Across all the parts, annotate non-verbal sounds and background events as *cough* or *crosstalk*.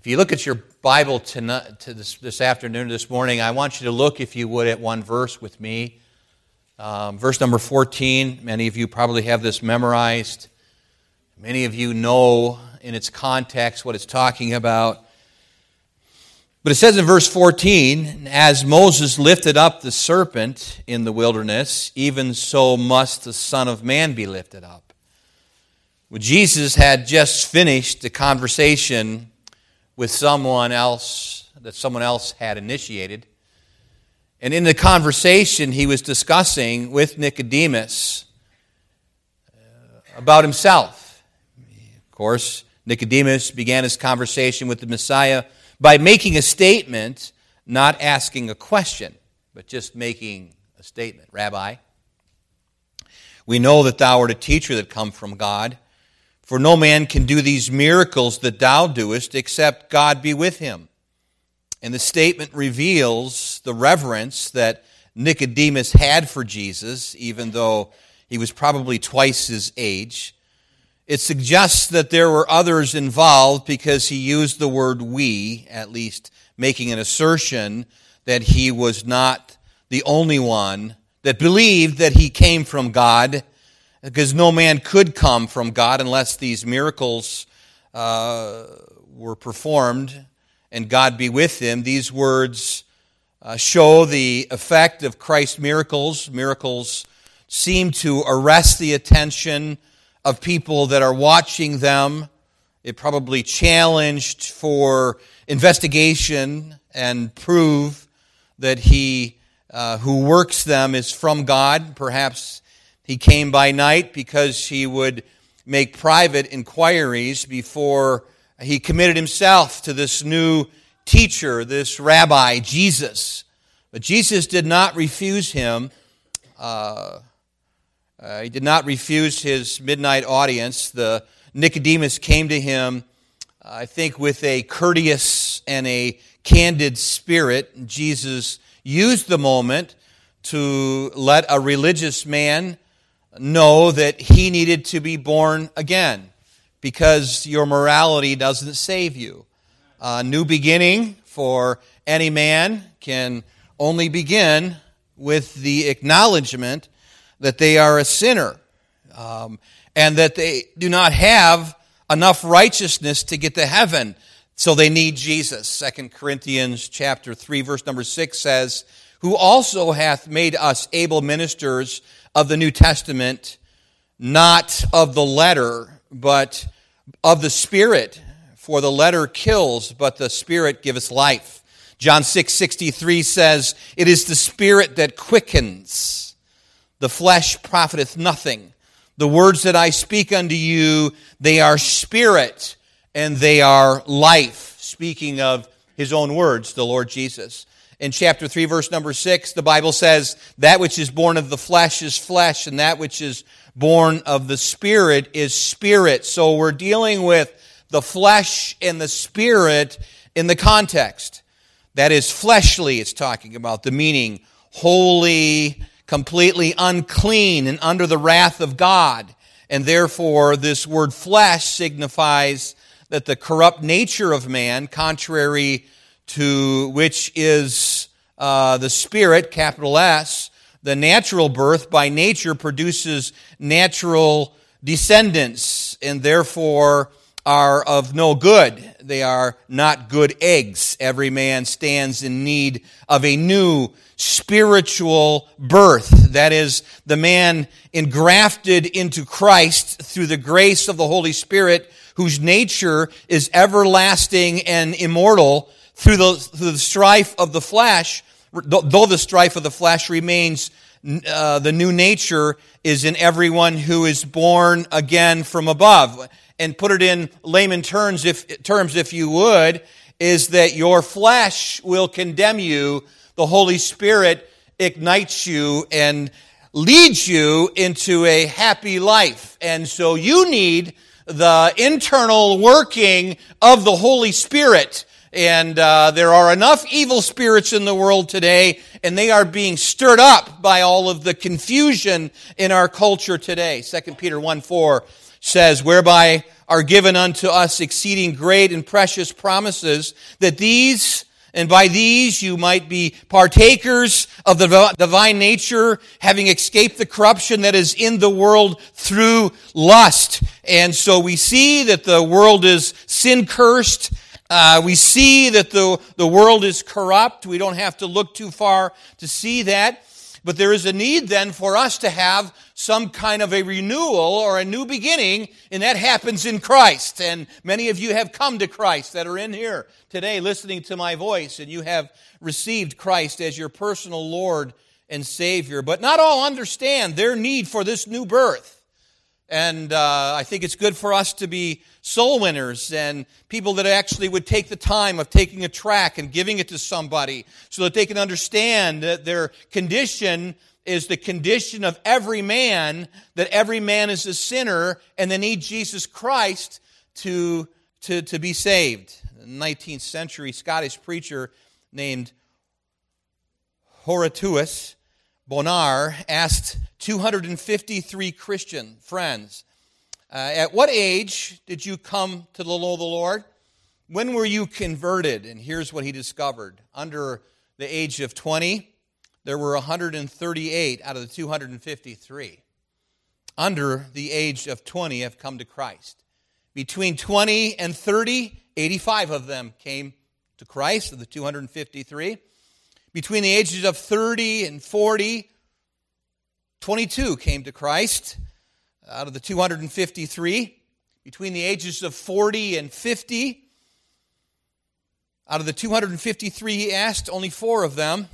If you look at your Bible tonight, to this, this afternoon, this morning, I want you to look, if you would, at one verse with me. Um, verse number 14. Many of you probably have this memorized. Many of you know in its context what it's talking about. But it says in verse 14, as Moses lifted up the serpent in the wilderness, even so must the Son of Man be lifted up. Well, Jesus had just finished the conversation with someone else that someone else had initiated. And in the conversation, he was discussing with Nicodemus uh, about himself. Of course, Nicodemus began his conversation with the Messiah by making a statement, not asking a question, but just making a statement. Rabbi, we know that thou art a teacher that come from God, for no man can do these miracles that thou doest except God be with him. And the statement reveals the reverence that Nicodemus had for Jesus, even though he was probably twice his age. It suggests that there were others involved because he used the word we, at least making an assertion that he was not the only one that believed that he came from God, because no man could come from God unless these miracles uh, were performed and God be with him. These words uh, show the effect of Christ's miracles. Miracles seem to arrest the attention of people that are watching them. It probably challenged for investigation and prove that he uh, who works them is from God. Perhaps he came by night because he would make private inquiries before he committed himself to this new teacher, this rabbi, Jesus. But Jesus did not refuse him. Uh, uh, he did not refuse his midnight audience. The Nicodemus came to him, I think, with a courteous and a candid spirit. Jesus used the moment to let a religious man know that he needed to be born again because your morality doesn't save you. A new beginning for any man can only begin with the acknowledgement that they are a sinner um, and that they do not have enough righteousness to get to heaven so they need jesus Second corinthians chapter 3 verse number 6 says who also hath made us able ministers of the new testament not of the letter but of the spirit for the letter kills but the spirit giveth life john 6 63 says it is the spirit that quickens the flesh profiteth nothing. The words that I speak unto you, they are spirit and they are life. Speaking of his own words, the Lord Jesus. In chapter 3, verse number 6, the Bible says, That which is born of the flesh is flesh, and that which is born of the spirit is spirit. So we're dealing with the flesh and the spirit in the context. That is fleshly, it's talking about, the meaning holy, completely unclean and under the wrath of God. And therefore, this word flesh signifies that the corrupt nature of man, contrary to which is uh, the spirit, capital S, the natural birth by nature produces natural descendants and therefore are of no good. They are not good eggs. Every man stands in need of a new spiritual birth. That is, the man engrafted into Christ through the grace of the Holy Spirit, whose nature is everlasting and immortal through the, through the strife of the flesh, though the strife of the flesh remains uh, the new nature is in everyone who is born again from above. And put it in layman terms, if, terms, if you would, is that your flesh will condemn you the Holy Spirit ignites you and leads you into a happy life. And so you need the internal working of the Holy Spirit. And uh, there are enough evil spirits in the world today, and they are being stirred up by all of the confusion in our culture today. 2 Peter 1 4 says, Whereby are given unto us exceeding great and precious promises, that these and by these you might be partakers of the divine nature, having escaped the corruption that is in the world through lust. And so we see that the world is sin cursed. Uh, we see that the, the world is corrupt. We don't have to look too far to see that. But there is a need then for us to have some kind of a renewal or a new beginning, and that happens in Christ. And many of you have come to Christ that are in here today listening to my voice, and you have received Christ as your personal Lord and Savior. But not all understand their need for this new birth. And uh, I think it's good for us to be soul winners and people that actually would take the time of taking a track and giving it to somebody so that they can understand that their condition is the condition of every man, that every man is a sinner and they need Jesus Christ to, to, to be saved. A 19th century Scottish preacher named Horatius Bonar asked 253 Christian friends, uh, At what age did you come to the know the Lord? When were you converted? And here's what he discovered. Under the age of 20, there were 138 out of the 253. Under the age of 20 have come to Christ. Between 20 and 30, 85 of them came to Christ, of the 253. Between the ages of 30 and 40, 22 came to Christ out of the 253. Between the ages of 40 and 50, out of the 253 he asked, only four of them.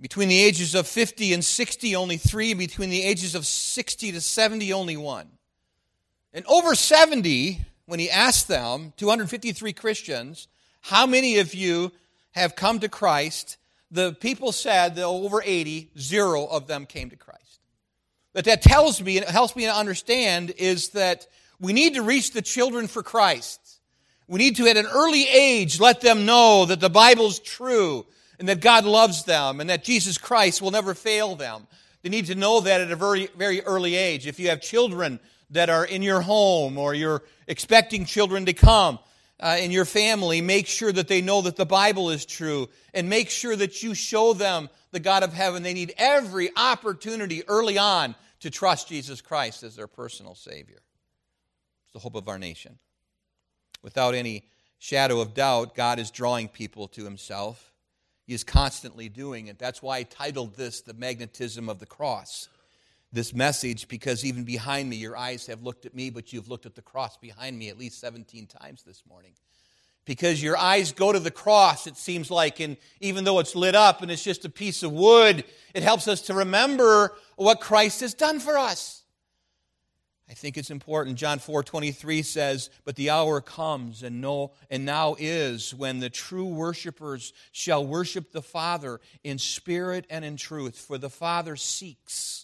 Between the ages of 50 and 60, only three. Between the ages of 60 to 70, only one. And over 70, when he asked them, 253 Christians, how many of you have come to Christ, the people said that over 80, zero of them came to Christ. But that tells me, and it helps me to understand, is that we need to reach the children for Christ. We need to, at an early age, let them know that the Bible's true and that God loves them and that Jesus Christ will never fail them. They need to know that at a very, very early age. If you have children that are in your home or you're expecting children to come, uh, in your family, make sure that they know that the Bible is true and make sure that you show them the God of heaven. They need every opportunity early on to trust Jesus Christ as their personal Savior. It's the hope of our nation. Without any shadow of doubt, God is drawing people to Himself. He is constantly doing it. That's why I titled this The Magnetism of the Cross this message because even behind me, your eyes have looked at me, but you've looked at the cross behind me at least 17 times this morning. Because your eyes go to the cross, it seems like, and even though it's lit up and it's just a piece of wood, it helps us to remember what Christ has done for us. I think it's important. John 4 23 says, But the hour comes, and, no, and now is, when the true worshipers shall worship the Father in spirit and in truth, for the Father seeks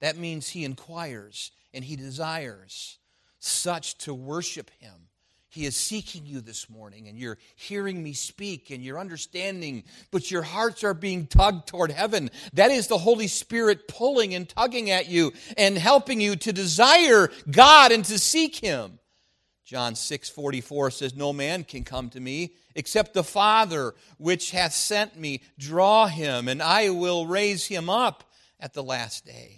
that means he inquires and he desires such to worship him. He is seeking you this morning, and you're hearing me speak, and you're understanding, but your hearts are being tugged toward heaven. That is the Holy Spirit pulling and tugging at you and helping you to desire God and to seek Him. John 6 44 says, No man can come to me except the Father which hath sent me. Draw him, and I will raise him up at the last day.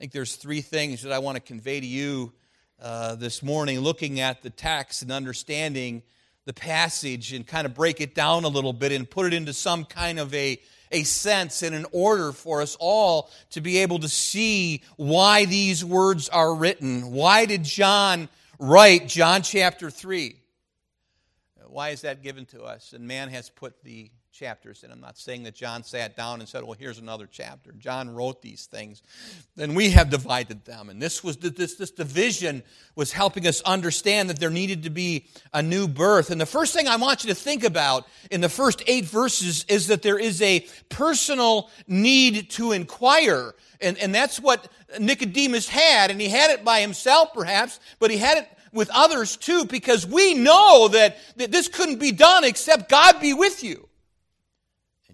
I think there's three things that I want to convey to you uh, this morning, looking at the text and understanding the passage and kind of break it down a little bit and put it into some kind of a, a sense and an order for us all to be able to see why these words are written. Why did John write John chapter 3? Why is that given to us? And man has put the chapters. And I'm not saying that John sat down and said, well, here's another chapter. John wrote these things. Then we have divided them. And this was this, this division was helping us understand that there needed to be a new birth. And the first thing I want you to think about in the first eight verses is that there is a personal need to inquire. And, and that's what Nicodemus had. And he had it by himself, perhaps, but he had it with others too, because we know that, that this couldn't be done except God be with you.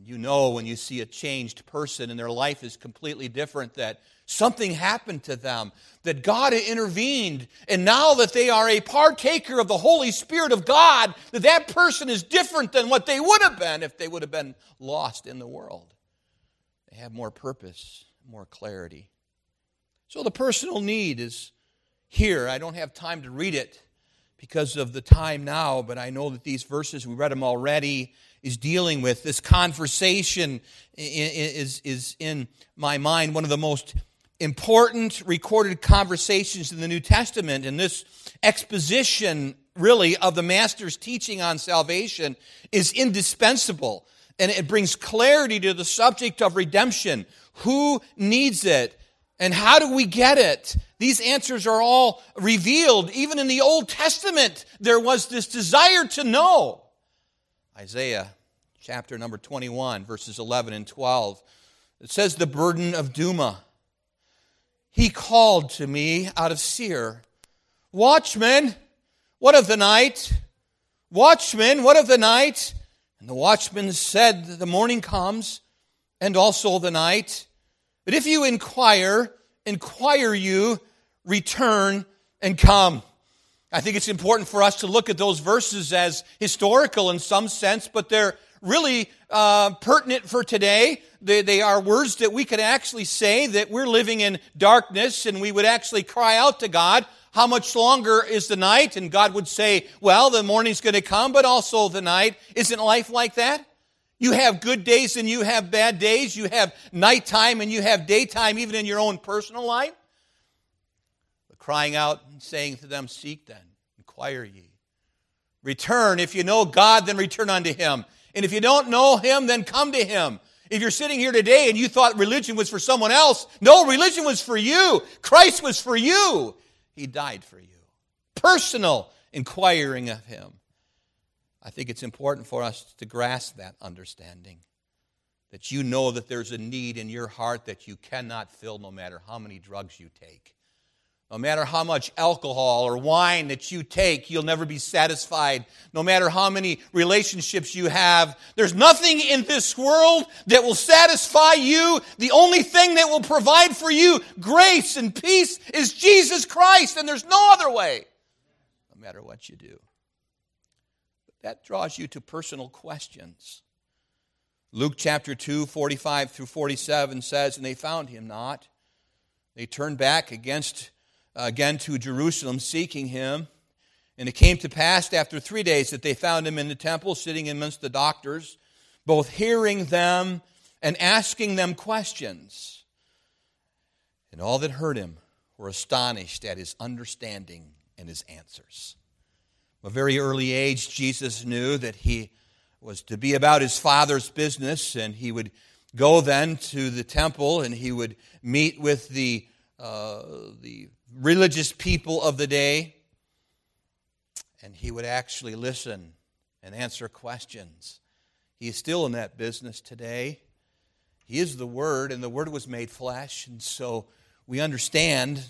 You know when you see a changed person and their life is completely different that something happened to them, that God intervened, and now that they are a partaker of the Holy Spirit of God, that that person is different than what they would have been if they would have been lost in the world. They have more purpose, more clarity. So the personal need is here. I don't have time to read it because of the time now, but I know that these verses, we read them already, is dealing with. This conversation is, is in my mind one of the most important recorded conversations in the New Testament. And this exposition, really, of the Master's teaching on salvation is indispensable. And it brings clarity to the subject of redemption. Who needs it? And how do we get it? These answers are all revealed. Even in the Old Testament, there was this desire to know. Isaiah chapter number 21, verses 11 and 12. It says, The burden of Dumah. He called to me out of Seir, Watchman, what of the night? Watchman, what of the night? And the watchman said, The morning comes, and also the night. But if you inquire, inquire you, return and come. I think it's important for us to look at those verses as historical in some sense, but they're really uh, pertinent for today. They, they are words that we could actually say that we're living in darkness and we would actually cry out to God, How much longer is the night? And God would say, Well, the morning's going to come, but also the night. Isn't life like that? You have good days and you have bad days. You have nighttime and you have daytime, even in your own personal life. But crying out and saying to them, Seek then, inquire ye. Return. If you know God, then return unto him. And if you don't know him, then come to him. If you're sitting here today and you thought religion was for someone else, no, religion was for you. Christ was for you. He died for you. Personal inquiring of him. I think it's important for us to grasp that understanding. That you know that there's a need in your heart that you cannot fill no matter how many drugs you take. No matter how much alcohol or wine that you take, you'll never be satisfied. No matter how many relationships you have, there's nothing in this world that will satisfy you. The only thing that will provide for you grace and peace is Jesus Christ, and there's no other way, no matter what you do that draws you to personal questions. Luke chapter 2, 45 through 47 says, And they found him not. They turned back against, again to Jerusalem, seeking him. And it came to pass after three days that they found him in the temple, sitting amongst the doctors, both hearing them and asking them questions. And all that heard him were astonished at his understanding and his answers From a very early age, Jesus knew that he was to be about his father's business, and he would go then to the temple and he would meet with the, uh, the religious people of the day, and he would actually listen and answer questions. He is still in that business today. He is the Word, and the Word was made flesh, and so we understand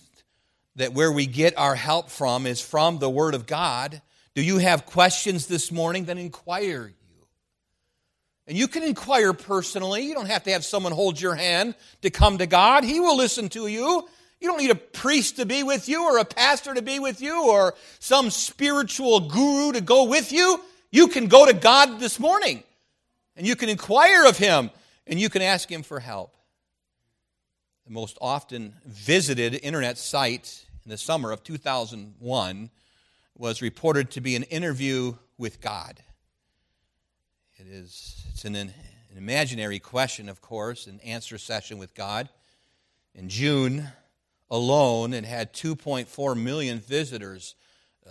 that where we get our help from is from the Word of God. Do you have questions this morning? Then inquire you. And you can inquire personally. You don't have to have someone hold your hand to come to God. He will listen to you. You don't need a priest to be with you or a pastor to be with you or some spiritual guru to go with you. You can go to God this morning and you can inquire of Him and you can ask Him for help. The most often visited internet site in the summer of 2001 was reported to be an interview with God. It is it's an, an imaginary question, of course, an answer session with God. In June alone, and had 2.4 million visitors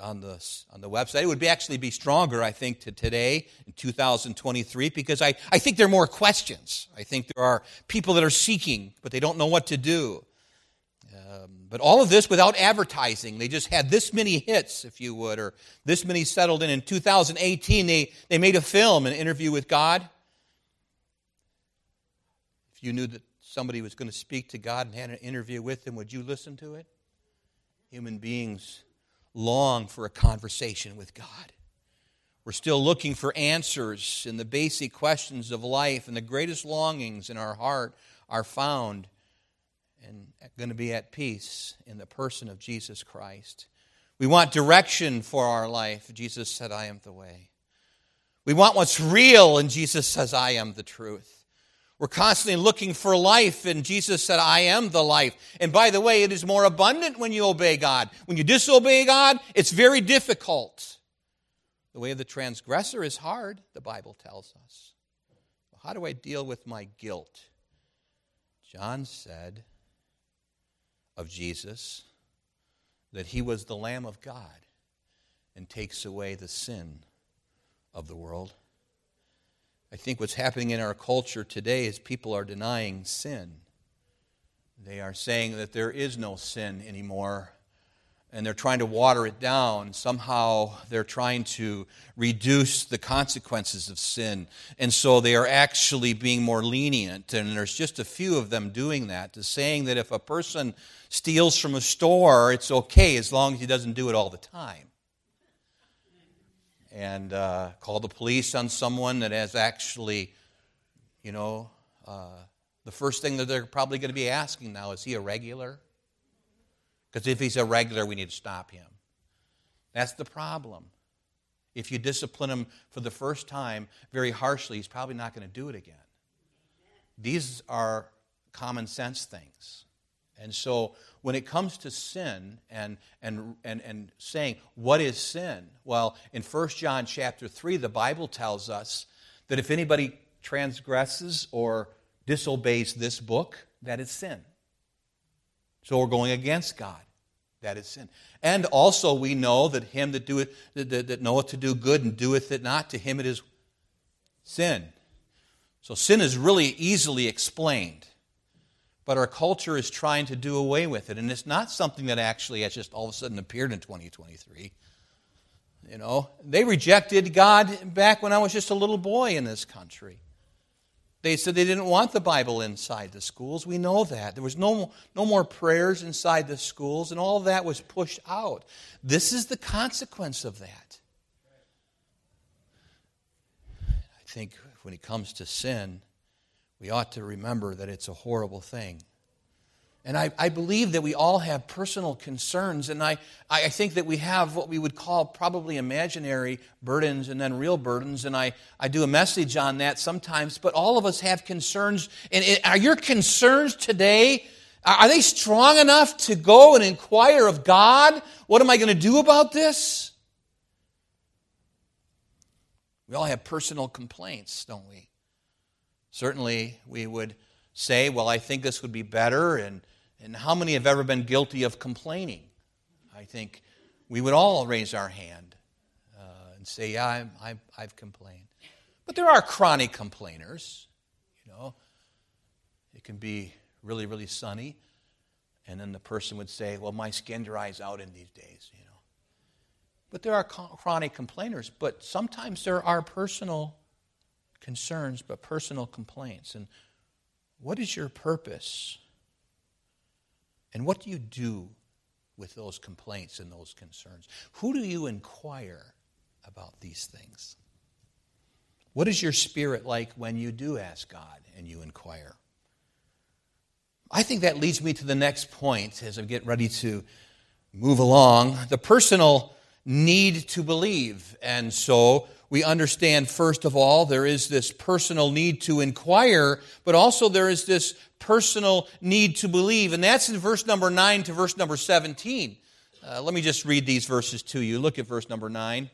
on the, on the website. It would be actually be stronger, I think, to today in 2023 because I, I think there are more questions. I think there are people that are seeking, but they don't know what to do. Um, but all of this without advertising. They just had this many hits, if you would, or this many settled in. In 2018, they, they made a film, an interview with God. If you knew that somebody was going to speak to God and had an interview with him, would you listen to it? Human beings long for a conversation with God. We're still looking for answers in the basic questions of life, and the greatest longings in our heart are found and going to be at peace in the person of Jesus Christ. We want direction for our life. Jesus said, I am the way. We want what's real, and Jesus says, I am the truth. We're constantly looking for life, and Jesus said, I am the life. And by the way, it is more abundant when you obey God. When you disobey God, it's very difficult. The way of the transgressor is hard, the Bible tells us. How do I deal with my guilt? John said of Jesus that he was the Lamb of God and takes away the sin of the world. I think what's happening in our culture today is people are denying sin. They are saying that there is no sin anymore, and they're trying to water it down. Somehow they're trying to reduce the consequences of sin. And so they are actually being more lenient. And there's just a few of them doing that, to saying that if a person steals from a store, it's okay as long as he doesn't do it all the time and uh, call the police on someone that has actually, you know, uh, the first thing that they're probably going to be asking now is he a regular? Because if he's a regular, we need to stop him. That's the problem. If you discipline him for the first time very harshly, he's probably not going to do it again. These are common sense things. And so when it comes to sin and, and, and, and saying, what is sin? Well, in 1 John chapter 3, the Bible tells us that if anybody transgresses or disobeys this book, that is sin. So we're going against God. That is sin. And also we know that him that doeth that, that, that knoweth to do good and doeth it not, to him it is sin. So sin is really easily explained but our culture is trying to do away with it. And it's not something that actually has just all of a sudden appeared in 2023. You know, they rejected God back when I was just a little boy in this country. They said they didn't want the Bible inside the schools. We know that. There was no, no more prayers inside the schools, and all that was pushed out. This is the consequence of that. I think when it comes to sin, we ought to remember that it's a horrible thing. And I, I, believe that we all have personal concerns, and I, I think that we have what we would call probably imaginary burdens and then real burdens, and I, I do a message on that sometimes, but all of us have concerns. And are your concerns today, are they strong enough to go and inquire of God? What am I going to do about this? We all have personal complaints, don't we? Certainly, we would say, well, I think this would be better. And, and how many have ever been guilty of complaining? I think we would all raise our hand uh, and say, yeah, I'm, i I've complained. But there are chronic complainers. You know, it can be really, really sunny. And then the person would say, well, my skin dries out in these days, you know. But there are chronic complainers. But sometimes there are personal concerns, but personal complaints. And what is your purpose? And what do you do with those complaints and those concerns? Who do you inquire about these things? What is your spirit like when you do ask God and you inquire? I think that leads me to the next point as I get ready to move along the personal need to believe. And so we understand, first of all, there is this personal need to inquire, but also there is this personal need to believe. And that's in verse number 9 to verse number 17. Uh, let me just read these verses to you. Look at verse number 9.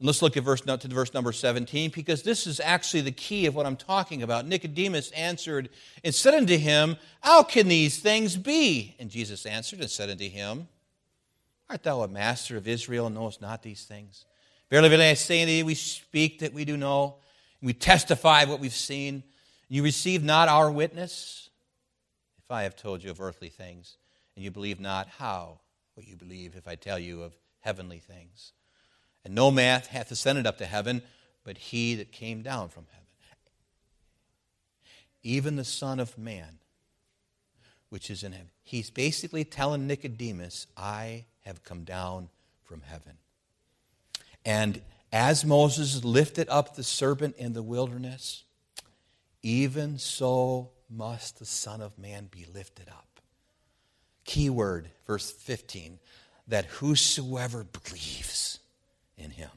And let's look at verse to verse number 17 because this is actually the key of what I'm talking about. Nicodemus answered and said unto him, How can these things be? And Jesus answered and said unto him, Art thou a master of Israel and knowest not these things? Verily, verily, I say unto you, we speak that we do know, and we testify what we've seen. You receive not our witness. If I have told you of earthly things, and you believe not, how will you believe if I tell you of heavenly things? And no man hath ascended up to heaven, but he that came down from heaven. Even the Son of Man, which is in heaven. He's basically telling Nicodemus, I have come down from heaven. And As Moses lifted up the serpent in the wilderness, even so must the Son of Man be lifted up. Key word, verse 15, that whosoever believes in him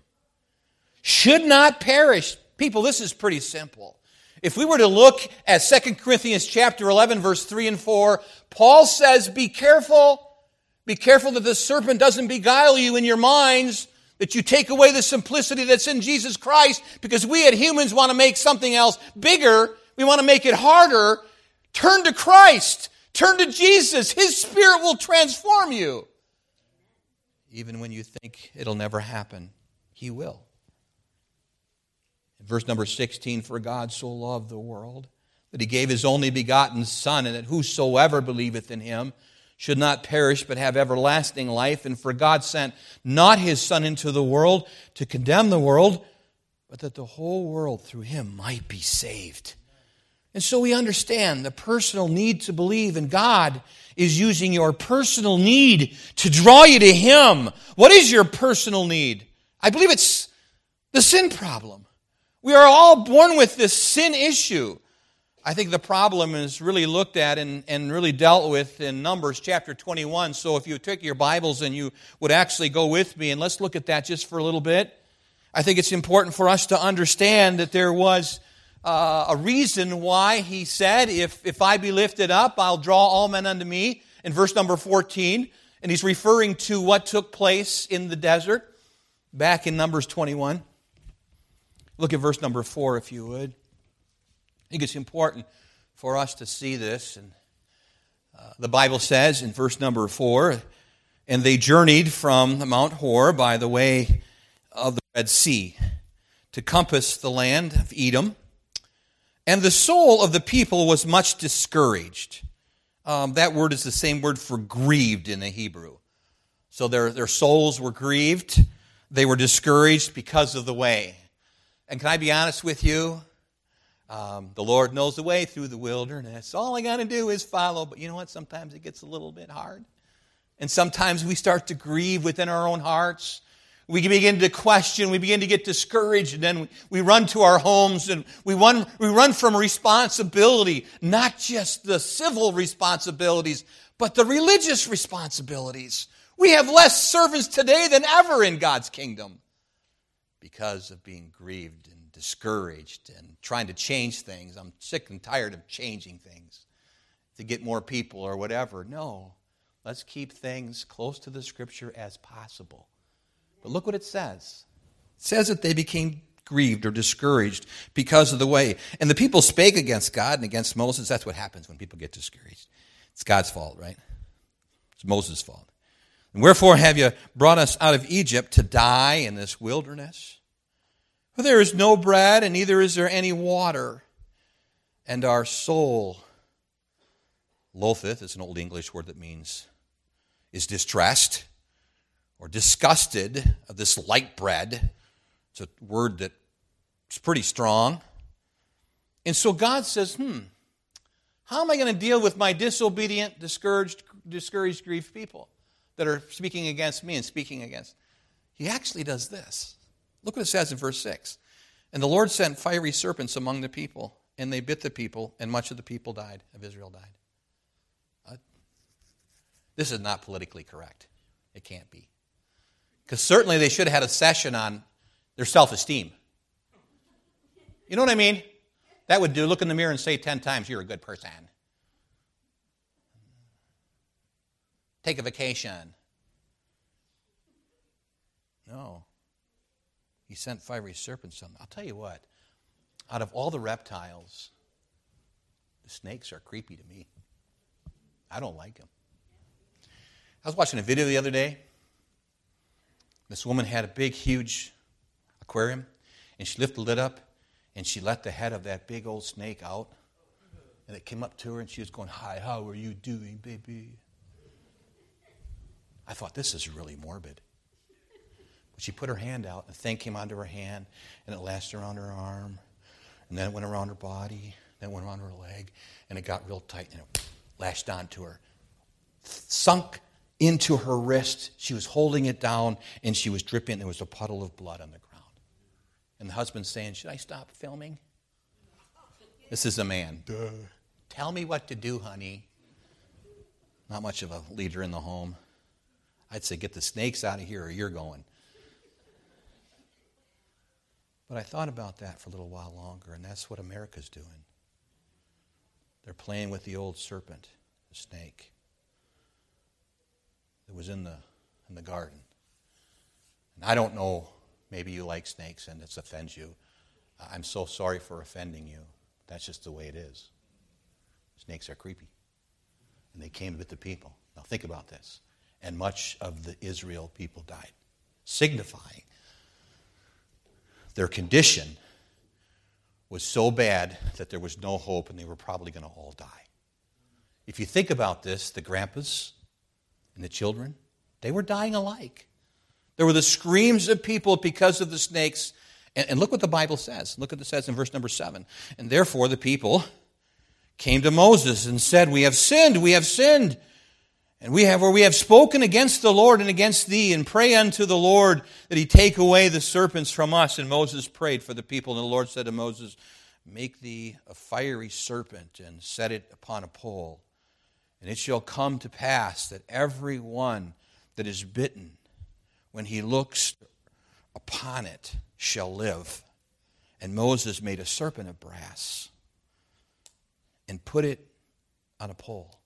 should not perish. People, this is pretty simple. If we were to look at 2 Corinthians chapter 11 verse 3 and 4, Paul says, "Be careful, be careful that the serpent doesn't beguile you in your minds, that you take away the simplicity that's in Jesus Christ because we as humans want to make something else bigger, we want to make it harder. Turn to Christ. Turn to Jesus. His Spirit will transform you. Even when you think it'll never happen, He will. Verse number 16 For God so loved the world that he gave his only begotten Son, and that whosoever believeth in him should not perish but have everlasting life. And for God sent not his Son into the world to condemn the world, but that the whole world through him might be saved. And so we understand the personal need to believe and God is using your personal need to draw you to Him. What is your personal need? I believe it's the sin problem. We are all born with this sin issue. I think the problem is really looked at and, and really dealt with in Numbers chapter 21. So if you took your Bibles and you would actually go with me, and let's look at that just for a little bit. I think it's important for us to understand that there was uh, a reason why he said, if, if I be lifted up, I'll draw all men unto me, in verse number 14. And he's referring to what took place in the desert back in Numbers 21. Look at verse number four, if you would. I think it's important for us to see this. And uh, the Bible says in verse number four, and they journeyed from Mount Hor by the way of the Red Sea to compass the land of Edom. And the soul of the people was much discouraged. Um, that word is the same word for grieved in the Hebrew. So their, their souls were grieved. They were discouraged because of the way. And can I be honest with you? Um, the Lord knows the way through the wilderness. All I got to do is follow. But you know what? Sometimes it gets a little bit hard. And sometimes we start to grieve within our own hearts. We begin to question, we begin to get discouraged, and then we run to our homes and we run, we run from responsibility, not just the civil responsibilities, but the religious responsibilities. We have less servants today than ever in God's kingdom because of being grieved discouraged and trying to change things. I'm sick and tired of changing things to get more people or whatever. No, let's keep things close to the scripture as possible. But look what it says it says that they became grieved or discouraged because of the way. And the people spake against God and against Moses. That's what happens when people get discouraged. It's God's fault, right? It's Moses' fault. And wherefore have you brought us out of Egypt to die in this wilderness? There is no bread, and neither is there any water. And our soul loatheth is an old English word that means is distressed or disgusted of this light bread. It's a word that's pretty strong. And so God says, hmm, how am I going to deal with my disobedient, discouraged, discouraged, grieved people? that are speaking against me and speaking against. He actually does this. Look what it says in verse 6. And the Lord sent fiery serpents among the people, and they bit the people, and much of the people died, of Israel died. Uh, this is not politically correct. It can't be. Because certainly they should have had a session on their self esteem. You know what I mean? That would do look in the mirror and say 10 times, You're a good person. take a vacation. No. He sent fiery serpents on them. I'll tell you what, out of all the reptiles, the snakes are creepy to me. I don't like them. I was watching a video the other day. This woman had a big, huge aquarium, and she lifted the lid up, and she let the head of that big old snake out. And it came up to her, and she was going, Hi, how are you doing, baby? I thought, this is really morbid. But she put her hand out, and the thing came onto her hand, and it lasted around her arm, and then it went around her body, then it went around her leg, and it got real tight, and it lashed onto her. Sunk into her wrist. She was holding it down, and she was dripping. There was a puddle of blood on the ground. And the husband's saying, Should I stop filming? This is a man. Duh. Tell me what to do, honey. Not much of a leader in the home. I'd say, Get the snakes out of here or you're going. But I thought about that for a little while longer, and that's what America's doing. They're playing with the old serpent, the snake, that was in the, in the garden. And I don't know, maybe you like snakes and it offends you. I'm so sorry for offending you. That's just the way it is. Snakes are creepy. And they came with the people. Now think about this. And much of the Israel people died, signifying their condition was so bad that there was no hope and they were probably going to all die. If you think about this, the grandpas and the children, they were dying alike. There were the screams of people because of the snakes. And, and look what the Bible says. Look what it says in verse number seven. And therefore the people came to Moses and said, We have sinned, we have sinned. And we have, where we have spoken against the Lord and against thee, and pray unto the Lord that he take away the serpents from us. And Moses prayed for the people. And the Lord said to Moses, Make thee a fiery serpent and set it upon a pole. And it shall come to pass that every one that is bitten, when he looks upon it, shall live. And Moses made a serpent of brass and put it on a pole.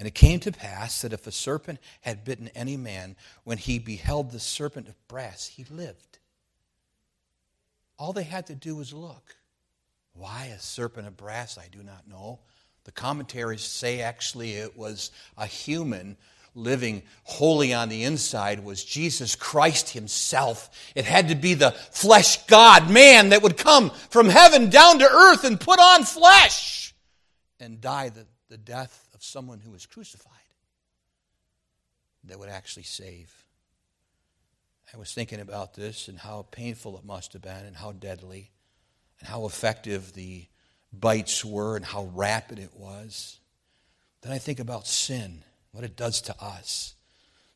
And it came to pass that if a serpent had bitten any man, when he beheld the serpent of brass, he lived. All they had to do was look. Why a serpent of brass, I do not know. The commentaries say actually it was a human living wholly on the inside was Jesus Christ Himself. It had to be the flesh God, man, that would come from heaven down to earth and put on flesh and die the, the death of someone who was crucified that would actually save. I was thinking about this and how painful it must have been and how deadly and how effective the bites were and how rapid it was. Then I think about sin, what it does to us.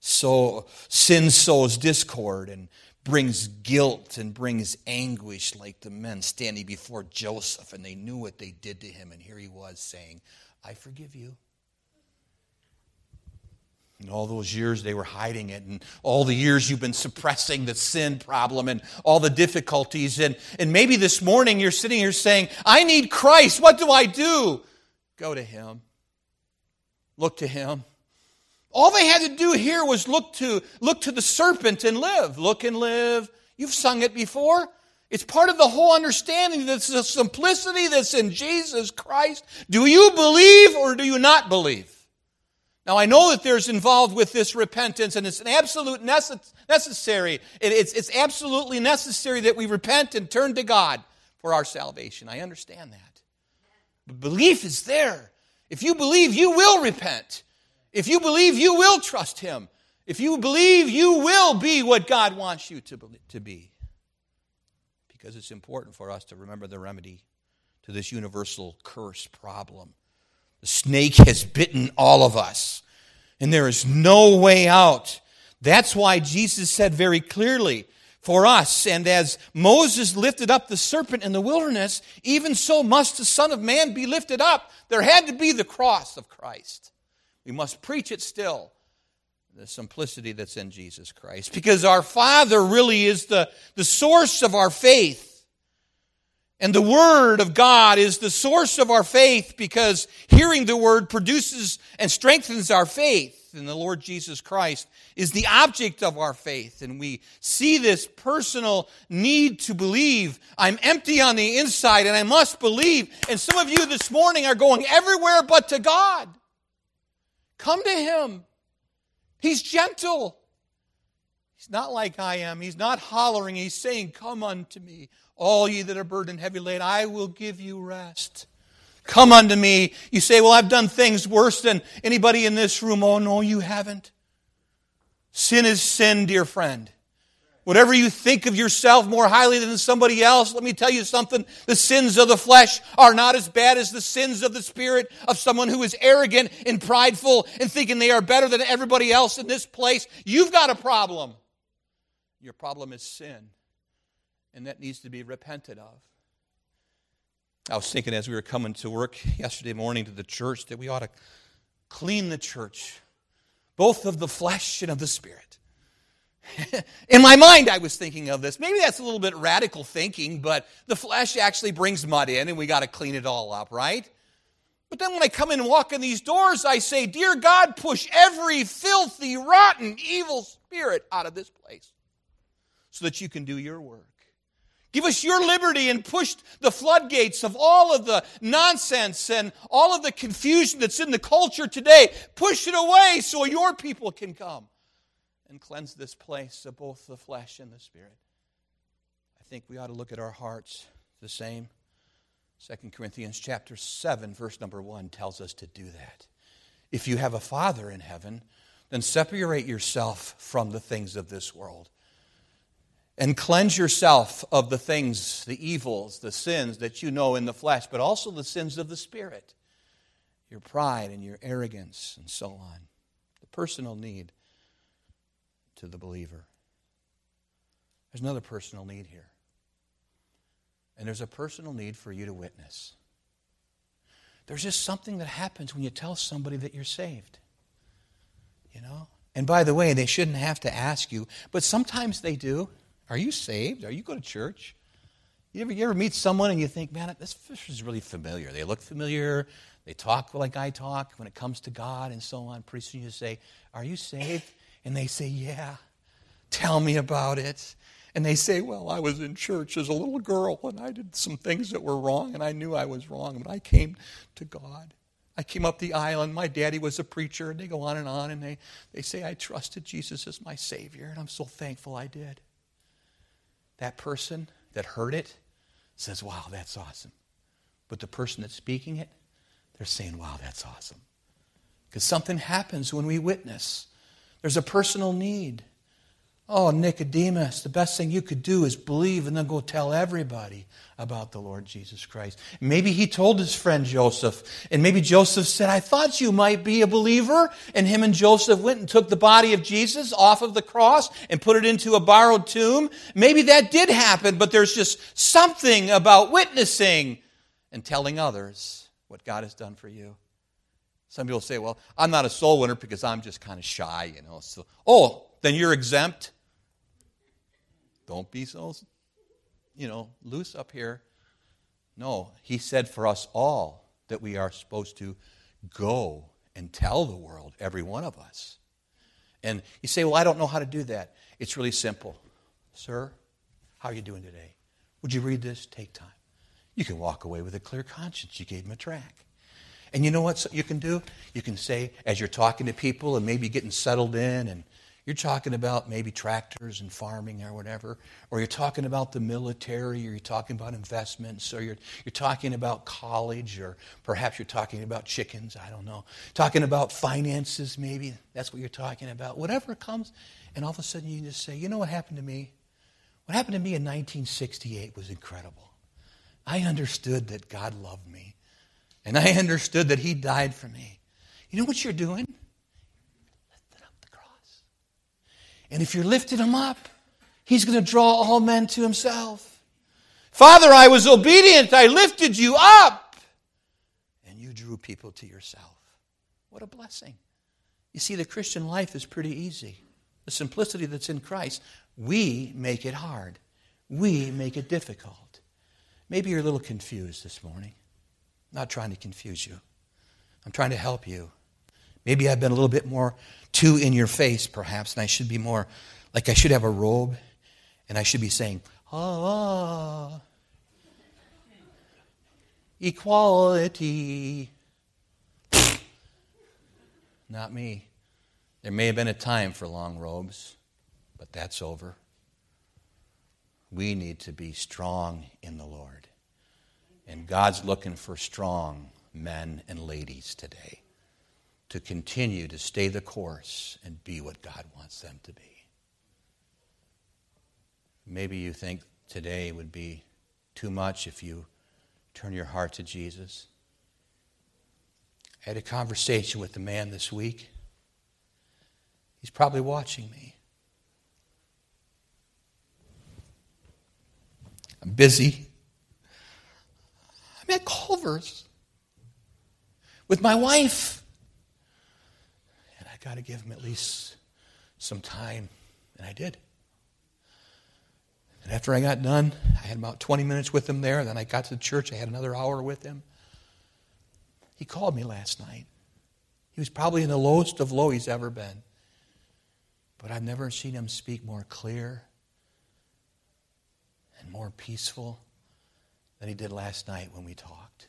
So sin sows discord and brings guilt and brings anguish like the men standing before Joseph and they knew what they did to him and here he was saying, "I forgive you." And all those years they were hiding it, and all the years you've been suppressing the sin problem and all the difficulties. And, and maybe this morning you're sitting here saying, I need Christ. What do I do? Go to Him. Look to Him. All they had to do here was look to, look to the serpent and live. Look and live. You've sung it before. It's part of the whole understanding that's the simplicity that's in Jesus Christ. Do you believe or do you not believe? Now, I know that there's involved with this repentance, and it's an absolute necessary. it's, it's absolutely necessary that we repent and turn to God for our salvation. I understand that. But belief is there. If you believe, you will repent. If you believe, you will trust Him. If you believe, you will be what God wants you to, to be. Because it's important for us to remember the remedy to this universal curse problem. The snake has bitten all of us, and there is no way out. That's why Jesus said very clearly, for us, and as Moses lifted up the serpent in the wilderness, even so must the Son of Man be lifted up. There had to be the cross of Christ. We must preach it still the simplicity that's in Jesus Christ. Because our Father really is the, the source of our faith. And the Word of God is the source of our faith because hearing the Word produces and strengthens our faith. And the Lord Jesus Christ is the object of our faith. And we see this personal need to believe. I'm empty on the inside and I must believe. And some of you this morning are going everywhere but to God. Come to Him. He's gentle. He's not like I am. He's not hollering. He's saying, Come unto me, all ye that are burdened heavy laden, I will give you rest. Come unto me. You say, Well, I've done things worse than anybody in this room. Oh, no, you haven't. Sin is sin, dear friend. Whatever you think of yourself more highly than somebody else, let me tell you something. The sins of the flesh are not as bad as the sins of the spirit of someone who is arrogant and prideful and thinking they are better than everybody else in this place. You've got a problem. Your problem is sin. And that needs to be repented of. I was thinking as we were coming to work yesterday morning to the church that we ought to clean the church, both of the flesh and of the spirit. *laughs* In my mind, I was thinking of this. Maybe that's a little bit radical thinking, but the flesh actually brings mud in and we got to clean it all up, right? But then when I come in and walk in these doors, I say, Dear God, push every filthy, rotten, evil spirit out of this place so that you can do your work. Give us your liberty and push the floodgates of all of the nonsense and all of the confusion that's in the culture today. Push it away so your people can come and cleanse this place of both the flesh and the spirit. I think we ought to look at our hearts the same. 2 Corinthians chapter 7 verse number 1 tells us to do that. If you have a father in heaven, then separate yourself from the things of this world and cleanse yourself of the things, the evils, the sins that you know in the flesh, but also the sins of the spirit, your pride and your arrogance, and so on. The personal need to the believer. There's another personal need here. And there's a personal need for you to witness. There's just something that happens when you tell somebody that you're saved. You know? And by the way, they shouldn't have to ask you, but sometimes they do. Are you saved? Are you go to church? You ever, you ever meet someone and you think, man, this fish is really familiar. They look familiar. They talk like I talk when it comes to God and so on. Pretty soon you say, Are you saved? And they say, Yeah. Tell me about it. And they say, Well, I was in church as a little girl and I did some things that were wrong and I knew I was wrong, but I came to God. I came up the aisle and my daddy was a preacher and they go on and on and they, they say, I trusted Jesus as my Savior and I'm so thankful I did that person that heard it says, Wow, that's awesome. But the person that's speaking it, they're saying, Wow, that's awesome. Because something happens when we witness. There's a personal need. Oh, Nicodemus, the best thing you could do is believe and then go tell everybody about the Lord Jesus Christ. Maybe he told his friend Joseph, and maybe Joseph said, I thought you might be a believer. And him and Joseph went and took the body of Jesus off of the cross and put it into a borrowed tomb. Maybe that did happen, but there's just something about witnessing and telling others what God has done for you. Some people say, well, I'm not a soul winner because I'm just kind of shy, you know. So, oh, then you're exempt. Don't be so, you know, loose up here. No, he said for us all that we are supposed to go and tell the world, every one of us. And you say, well, I don't know how to do that. It's really simple. Sir, how are you doing today? Would you read this? Take time. You can walk away with a clear conscience. You gave him a track. And you know what you can do? You can say, as you're talking to people and maybe getting settled in and you're talking about maybe tractors and farming or whatever, or you're talking about the military, or you're talking about investments, or you're, you're talking about college, or perhaps you're talking about chickens, I don't know. Talking about finances, maybe. That's what you're talking about. Whatever comes, and all of a sudden you just say, you know what happened to me? What happened to me in 1968 was incredible. I understood that God loved me, and I understood that He died for me. You know what you're doing? And if you're lifting him up, he's going to draw all men to himself. Father, I was obedient. I lifted you up. And you drew people to yourself. What a blessing. You see, the Christian life is pretty easy. The simplicity that's in Christ, we make it hard. We make it difficult. Maybe you're a little confused this morning. I'm not trying to confuse you. I'm trying to help you. Maybe I've been a little bit more too in your face, perhaps, and I should be more like I should have a robe and I should be saying, ah, equality. Not me. There may have been a time for long robes, but that's over. We need to be strong in the Lord. And God's looking for strong men and ladies today to continue to stay the course and be what God wants them to be. Maybe you think today would be too much if you turn your heart to Jesus. I had a conversation with a man this week. He's probably watching me. I'm busy. I'm at Culver's with my wife. Got to give him at least some time. And I did. And after I got done, I had about 20 minutes with him there. Then I got to the church. I had another hour with him. He called me last night. He was probably in the lowest of low he's ever been. But I've never seen him speak more clear and more peaceful than he did last night when we talked.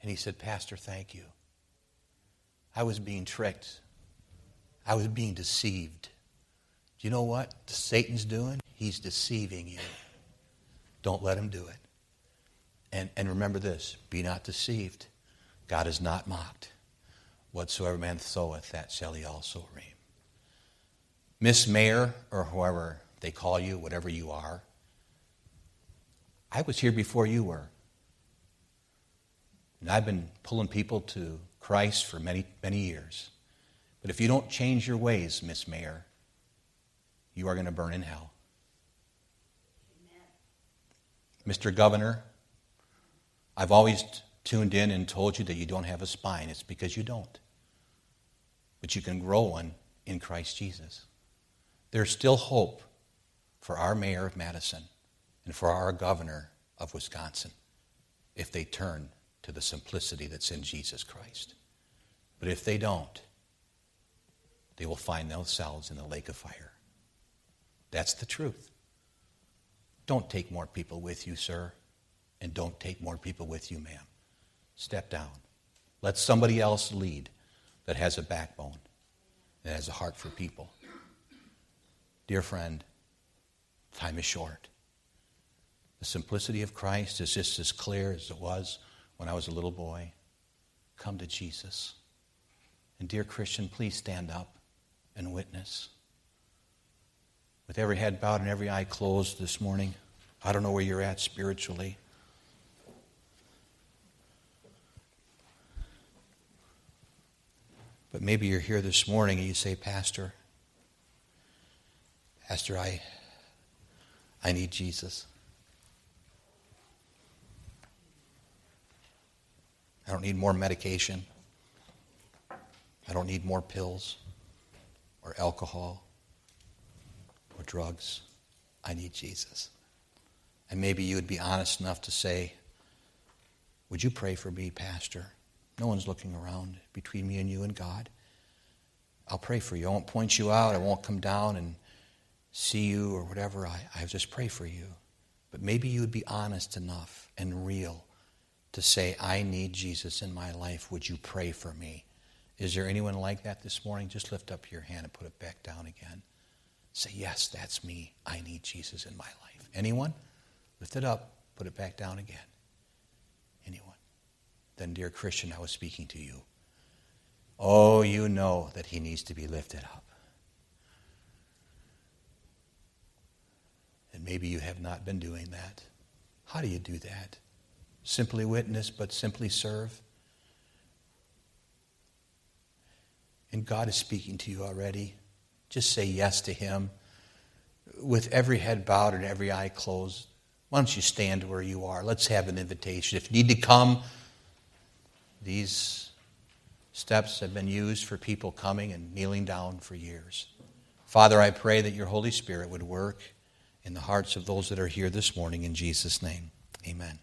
And he said, Pastor, thank you. I was being tricked. I was being deceived. Do you know what Satan's doing? He's deceiving you. Don't let him do it. And, and remember this be not deceived. God is not mocked. Whatsoever man soweth, that shall he also reap. Miss Mayor, or whoever they call you, whatever you are, I was here before you were. And I've been pulling people to Christ for many, many years. But if you don't change your ways, Miss Mayor, you are going to burn in hell. Amen. Mr. Governor, I've always tuned in and told you that you don't have a spine. It's because you don't. But you can grow one in Christ Jesus. There's still hope for our mayor of Madison and for our governor of Wisconsin if they turn to the simplicity that's in Jesus Christ. But if they don't, they will find themselves in the lake of fire. That's the truth. Don't take more people with you, sir, and don't take more people with you, ma'am. Step down. Let somebody else lead that has a backbone, that has a heart for people. Dear friend, time is short. The simplicity of Christ is just as clear as it was when I was a little boy. Come to Jesus. And, dear Christian, please stand up and witness. With every head bowed and every eye closed this morning, I don't know where you're at spiritually. But maybe you're here this morning and you say, Pastor, Pastor, I, I need Jesus. I don't need more medication. I don't need more pills or alcohol or drugs. I need Jesus. And maybe you would be honest enough to say, Would you pray for me, Pastor? No one's looking around between me and you and God. I'll pray for you. I won't point you out. I won't come down and see you or whatever. I, I just pray for you. But maybe you would be honest enough and real to say, I need Jesus in my life. Would you pray for me? Is there anyone like that this morning? Just lift up your hand and put it back down again. Say, Yes, that's me. I need Jesus in my life. Anyone? Lift it up, put it back down again. Anyone? Then, dear Christian, I was speaking to you. Oh, you know that he needs to be lifted up. And maybe you have not been doing that. How do you do that? Simply witness, but simply serve? And God is speaking to you already. Just say yes to Him with every head bowed and every eye closed. Why don't you stand where you are? Let's have an invitation. If you need to come, these steps have been used for people coming and kneeling down for years. Father, I pray that your Holy Spirit would work in the hearts of those that are here this morning in Jesus' name. Amen.